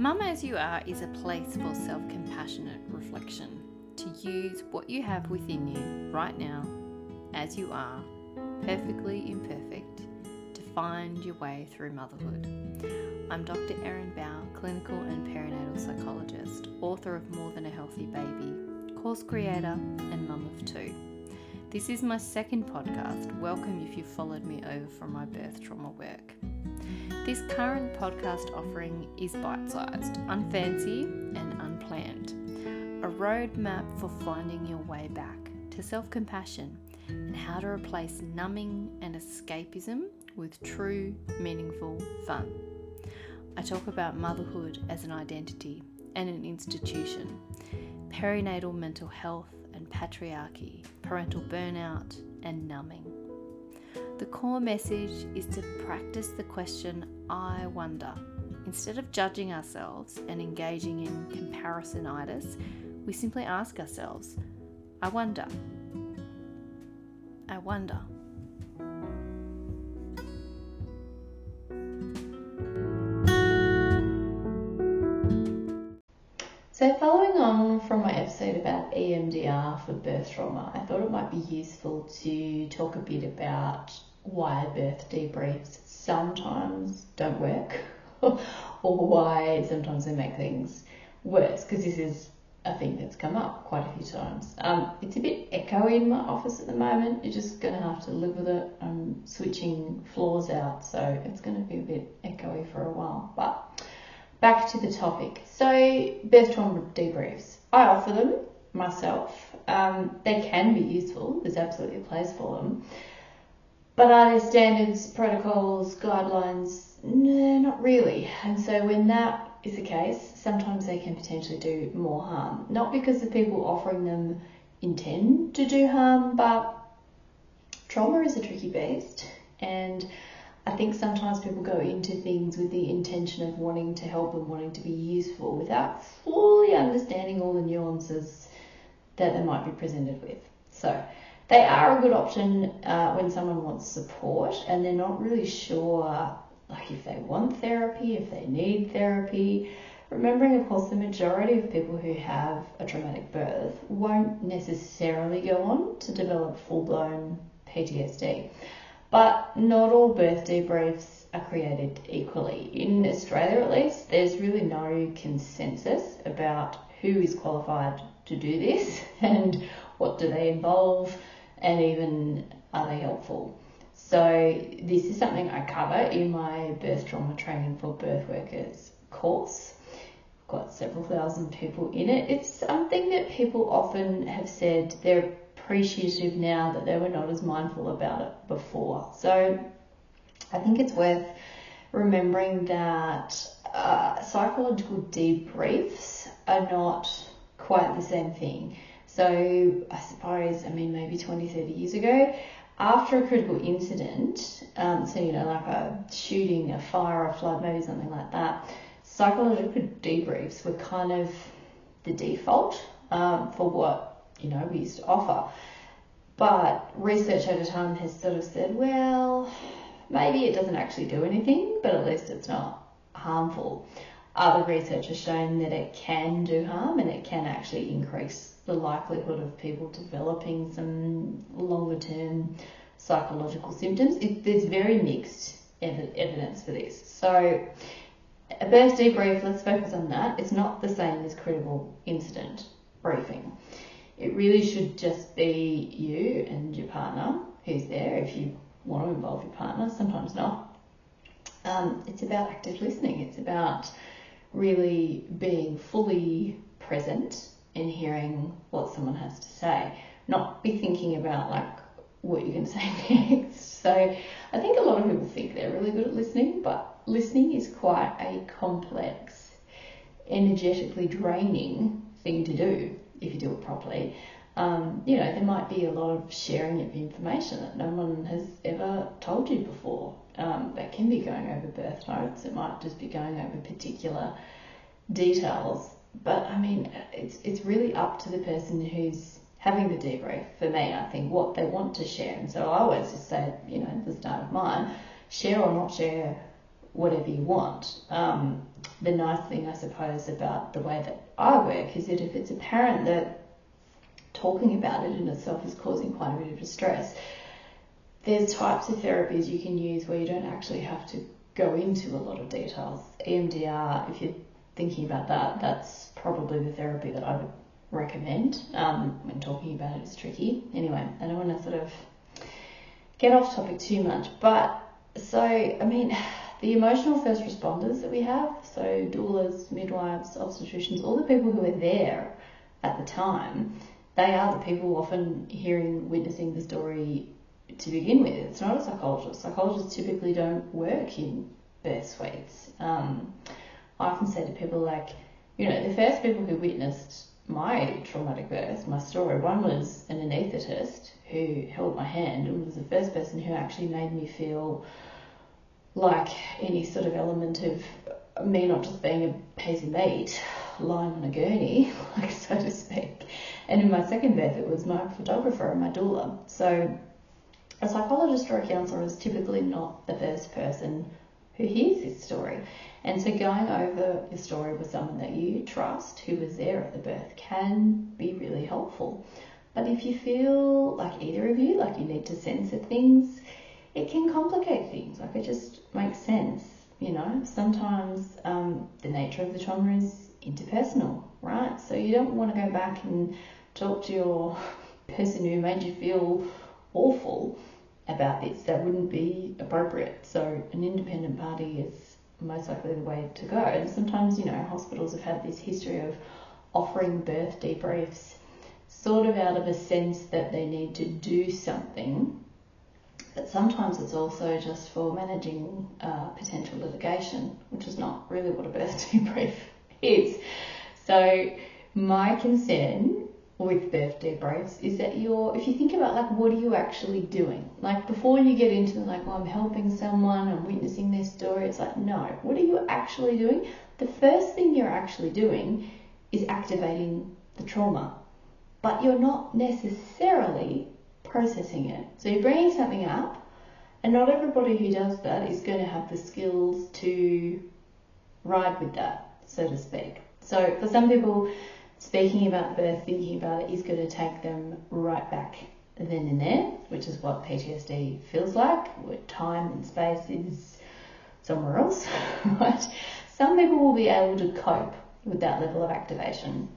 Mum as You Are is a place for self compassionate reflection to use what you have within you right now, as you are, perfectly imperfect, to find your way through motherhood. I'm Dr. Erin Bowe, clinical and perinatal psychologist, author of More Than a Healthy Baby, course creator, and mum of two. This is my second podcast. Welcome if you've followed me over from my birth trauma work. This current podcast offering is bite sized, unfancy, and unplanned. A roadmap for finding your way back to self compassion and how to replace numbing and escapism with true, meaningful fun. I talk about motherhood as an identity and an institution, perinatal mental health and patriarchy, parental burnout, and numbing. The core message is to practice the question, I wonder. Instead of judging ourselves and engaging in comparisonitis, we simply ask ourselves, I wonder. I wonder. So, following on from my episode about EMDR for birth trauma, I thought it might be useful to talk a bit about why birth debriefs sometimes don't work or why sometimes they make things worse, because this is a thing that's come up quite a few times. Um, it's a bit echoey in my office at the moment. You're just going to have to live with it. I'm switching floors out, so it's going to be a bit echoey for a while. But back to the topic. So, birth trauma debriefs. I offer them myself. Um, they can be useful. There's absolutely a place for them. But are there standards, protocols, guidelines? No, not really. And so when that is the case, sometimes they can potentially do more harm. Not because the people offering them intend to do harm, but trauma is a tricky beast and I think sometimes people go into things with the intention of wanting to help and wanting to be useful without fully understanding all the nuances that they might be presented with. So, they are a good option uh, when someone wants support and they're not really sure, like if they want therapy, if they need therapy. Remembering, of course, the majority of people who have a traumatic birth won't necessarily go on to develop full blown PTSD. But not all birth debriefs are created equally. In Australia, at least, there's really no consensus about who is qualified to do this and what do they involve and even are they helpful. So this is something I cover in my birth trauma training for birth workers course. I've got several thousand people in it. It's something that people often have said they're appreciative now that they were not as mindful about it before. So I think it's worth remembering that uh, psychological debriefs are not quite the same thing. So I suppose, I mean, maybe 20, 30 years ago, after a critical incident, um, so you know, like a shooting, a fire, a flood, maybe something like that, psychological debriefs were kind of the default um, for what you know, we used to offer. But research over time has sort of said, well, maybe it doesn't actually do anything, but at least it's not harmful. Other research has shown that it can do harm and it can actually increase the likelihood of people developing some longer term psychological symptoms. It, there's very mixed ev- evidence for this. So, a birth debrief, let's focus on that. It's not the same as critical incident briefing. It really should just be you and your partner who's there if you want to involve your partner, sometimes not. Um, it's about active listening, it's about really being fully present and hearing what someone has to say, not be thinking about like what you're going to say next. So I think a lot of people think they're really good at listening, but listening is quite a complex, energetically draining thing to do if you do it properly, um, you know, there might be a lot of sharing of information that no one has ever told you before. Um, that can be going over birth notes. It might just be going over particular details. But I mean, it's it's really up to the person who's having the debrief. For me, I think what they want to share. And so I always just say, you know, at the start of mine, share or not share whatever you want. Um, the nice thing, I suppose, about the way that I work is that if it's apparent that talking about it in itself is causing quite a bit of distress, there's types of therapies you can use where you don't actually have to go into a lot of details. EMDR, if you're thinking about that, that's probably the therapy that I would recommend um, when talking about it, it is tricky. Anyway, I don't want to sort of get off topic too much, but so I mean, the emotional first responders that we have, so doulas, midwives, obstetricians, all the people who are there at the time, they are the people often hearing, witnessing the story to begin with. It's not a psychologist. Psychologists typically don't work in birth suites. Um, I often say to people like, you know, the first people who witnessed my traumatic birth, my story, one was an anaesthetist who held my hand and was the first person who actually made me feel like any sort of element of me not just being a piece of meat lying on a gurney, like so to speak. And in my second birth, it was my photographer and my doula. So a psychologist or a counsellor is typically not the first person who hears this story. And so going over your story with someone that you trust who was there at the birth can be really helpful. But if you feel like either of you, like you need to censor things, it can complicate things. Like it just makes sense, you know. Sometimes um, the nature of the trauma is interpersonal, right? So you don't want to go back and talk to your person who made you feel awful about this. That wouldn't be appropriate. So an independent party is most likely the way to go. And sometimes, you know, hospitals have had this history of offering birth debriefs sort of out of a sense that they need to do something. But sometimes it's also just for managing uh, potential litigation, which is not really what a birth debrief is. So, my concern with birth debriefs is that you're, if you think about like, what are you actually doing? Like, before you get into like, well, I'm helping someone, I'm witnessing their story, it's like, no, what are you actually doing? The first thing you're actually doing is activating the trauma, but you're not necessarily processing it. So you're bringing something up, and not everybody who does that is going to have the skills to ride with that, so to speak. So for some people, speaking about the birth, thinking about it is going to take them right back then and there, which is what PTSD feels like, where time and space is somewhere else, right? Some people will be able to cope with that level of activation.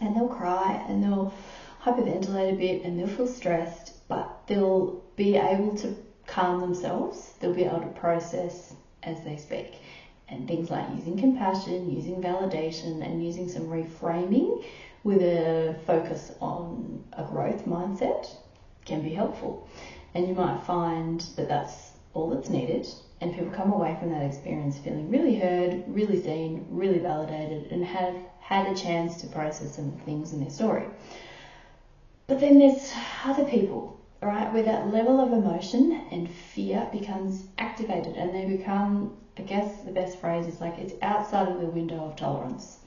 And they'll cry and they'll hyperventilate a bit and they'll feel stressed, but they'll be able to calm themselves, they'll be able to process as they speak and things like using compassion, using validation, and using some reframing with a focus on a growth mindset can be helpful. And you might find that that's all that's needed, and people come away from that experience feeling really heard, really seen, really validated, and have had a chance to process some things in their story. But then there's other people, right, where that level of emotion and fear becomes activated and they become I guess the best phrase is like it's outside of the window of tolerance.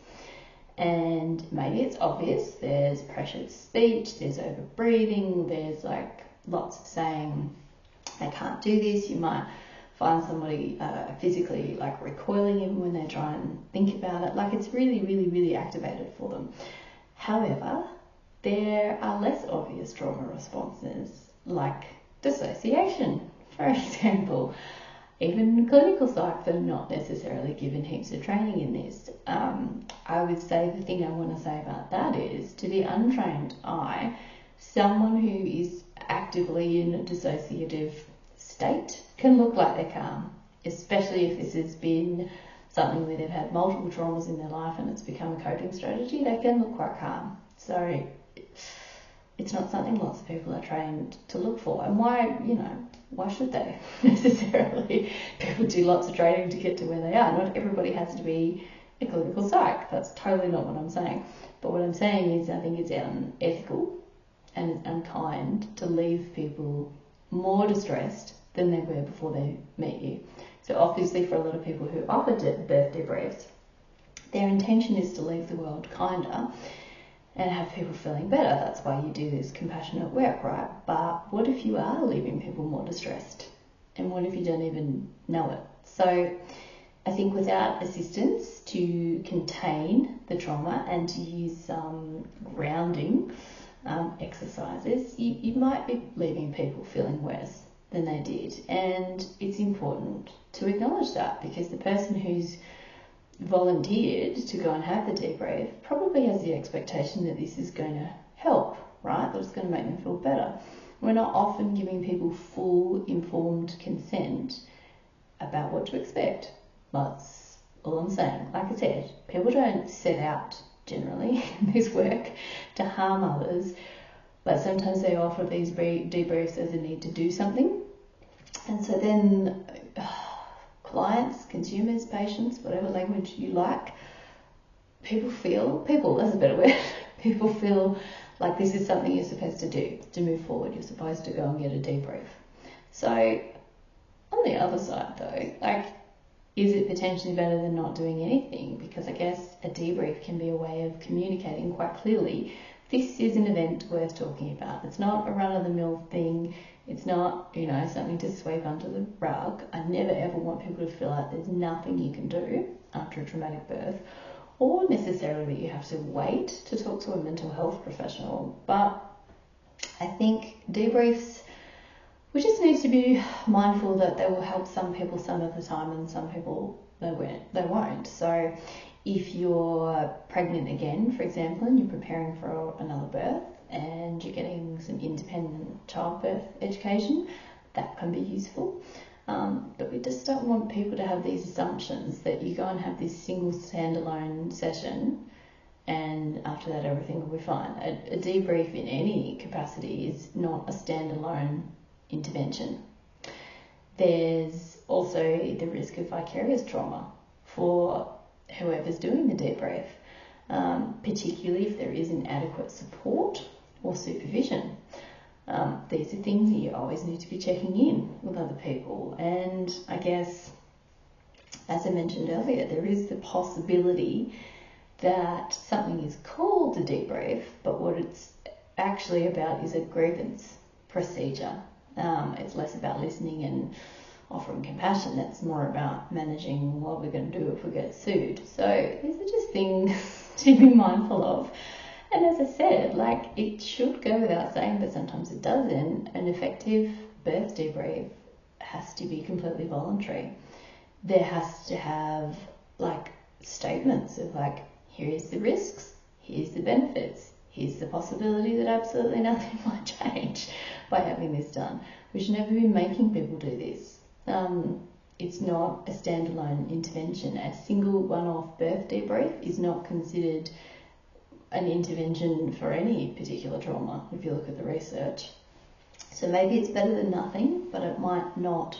And maybe it's obvious there's pressured speech, there's over breathing, there's like lots of saying, I can't do this. You might find somebody uh, physically like recoiling even when they try and think about it. Like it's really, really, really activated for them. However, there are less obvious trauma responses like dissociation, for example even clinical psychs are not necessarily given heaps of training in this. Um, I would say the thing I want to say about that is to the untrained eye, someone who is actively in a dissociative state can look like they're calm, especially if this has been something where they've had multiple traumas in their life and it's become a coping strategy, they can look quite calm. So it's not something lots of people are trained to look for. And why, you know, why should they necessarily? People do lots of training to get to where they are. Not everybody has to be a clinical psych. That's totally not what I'm saying. But what I'm saying is I think it's unethical and unkind to leave people more distressed than they were before they met you. So obviously for a lot of people who offer birth debriefs, their intention is to leave the world kinder and have people feeling better. That's why you do this compassionate work, right? But what if you are leaving people more distressed? And what if you don't even know it? So I think without assistance to contain the trauma and to use some grounding um, exercises, you, you might be leaving people feeling worse than they did. And it's important to acknowledge that because the person who's volunteered to go and have the debrief probably has the expectation that this is going to help, right? That it's going to make them feel better. We're not often giving people full informed consent about what to expect. That's all I'm saying. Like I said, people don't set out generally in this work to harm others, but sometimes they offer these debriefs as a need to do something. And so then clients, consumers, patients, whatever language you like, people feel, people, that's a better word, people feel like this is something you're supposed to do to move forward. You're supposed to go and get a debrief. So, on the other side though, like, is it potentially better than not doing anything? Because I guess a debrief can be a way of communicating quite clearly this is an event worth talking about. It's not a run of the mill thing. It's not, you know, something to sweep under the rug. I never ever want people to feel like there's nothing you can do after a traumatic birth or necessarily that you have to wait to talk to a mental health professional. But I think debriefs, we just need to be mindful that they will help some people some of the time and some people they won't. They won't. So if you're pregnant again, for example, and you're preparing for another birth, and you're getting some independent childbirth education, that can be useful. Um, but we just don't want people to have these assumptions that you go and have this single standalone session and after that everything will be fine. A, a debrief in any capacity is not a standalone intervention. There's also the risk of vicarious trauma for whoever's doing the debrief, um, particularly if there is inadequate support or supervision. Um, these are things that you always need to be checking in with other people. And I guess, as I mentioned earlier, there is the possibility that something is called a debrief, but what it's actually about is a grievance procedure. Um, it's less about listening and offering compassion. That's more about managing what we're going to do if we get sued. So these are just things to be mindful of. And as I said, like it should go without saying, but sometimes it doesn't. An effective birth debrief has to be completely voluntary. There has to have like statements of like, here's the risks, here's the benefits, here's the possibility that absolutely nothing might change by having this done. We should never be making people do this. Um, it's not a standalone intervention. A single one off birth debrief is not considered an intervention for any particular trauma if you look at the research. So maybe it's better than nothing, but it might not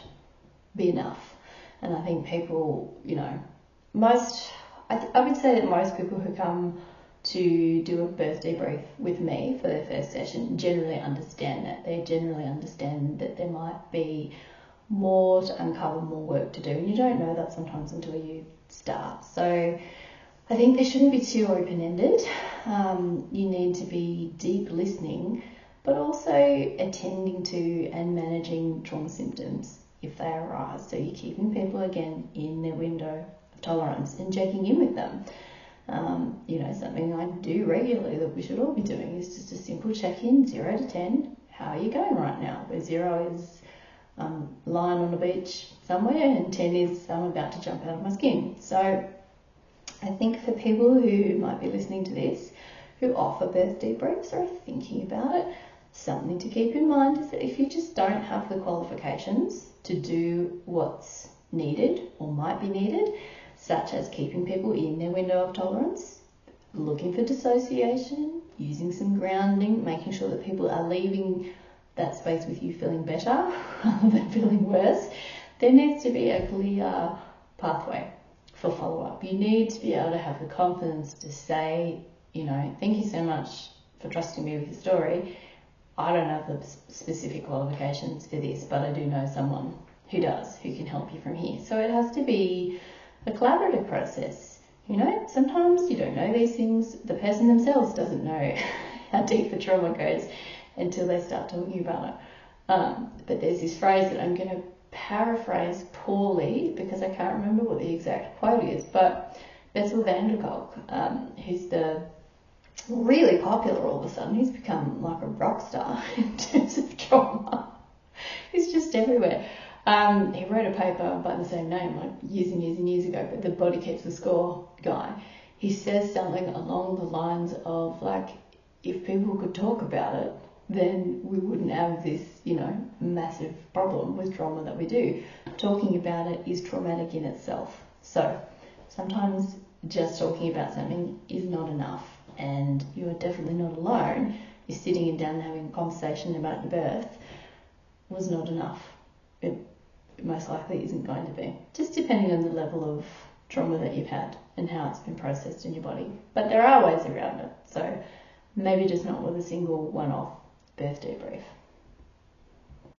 be enough. And I think people, you know, most, I, th- I would say that most people who come to do a birth debrief with me for their first session generally understand that. They generally understand that there might be more to uncover, more work to do. And you don't know that sometimes until you start. So I think they shouldn't be too open ended. Um, you need to be deep listening, but also attending to and managing trauma symptoms if they arise. So you're keeping people again in their window of tolerance and checking in with them. Um, you know, something I do regularly that we should all be doing is just a simple check in, zero to 10. How are you going right now? Where zero is um, lying on the beach somewhere, and 10 is I'm about to jump out of my skin. So I think for people who might be listening to this, who offer birth debriefs or are thinking about it, something to keep in mind is that if you just don't have the qualifications to do what's needed or might be needed, such as keeping people in their window of tolerance, looking for dissociation, using some grounding, making sure that people are leaving that space with you feeling better rather than feeling worse, there needs to be a clear pathway for follow up. You need to be able to have the confidence to say, you know, thank you so much for trusting me with your story. I don't have the specific qualifications for this, but I do know someone who does, who can help you from here. So it has to be a collaborative process. You know, sometimes you don't know these things. The person themselves doesn't know how deep the trauma goes until they start talking about it. Um, but there's this phrase that I'm going to paraphrase poorly because I can't remember what the exact quote is, but Bessel van der Kolk, um, who's the really popular all of a sudden, he's become like a rock star in terms of trauma. he's just everywhere. Um, he wrote a paper by the same name like years and years and years ago, but the body keeps the score guy. He says something along the lines of like, if people could talk about it, then we wouldn't have this, you know, massive problem with trauma that we do. Talking about it is traumatic in itself. So sometimes just talking about something is not enough, and you are definitely not alone. You're sitting and down having a conversation about your birth was not enough. It most likely isn't going to be, just depending on the level of trauma that you've had and how it's been processed in your body. But there are ways around it, so maybe just not with a single one off birth debrief.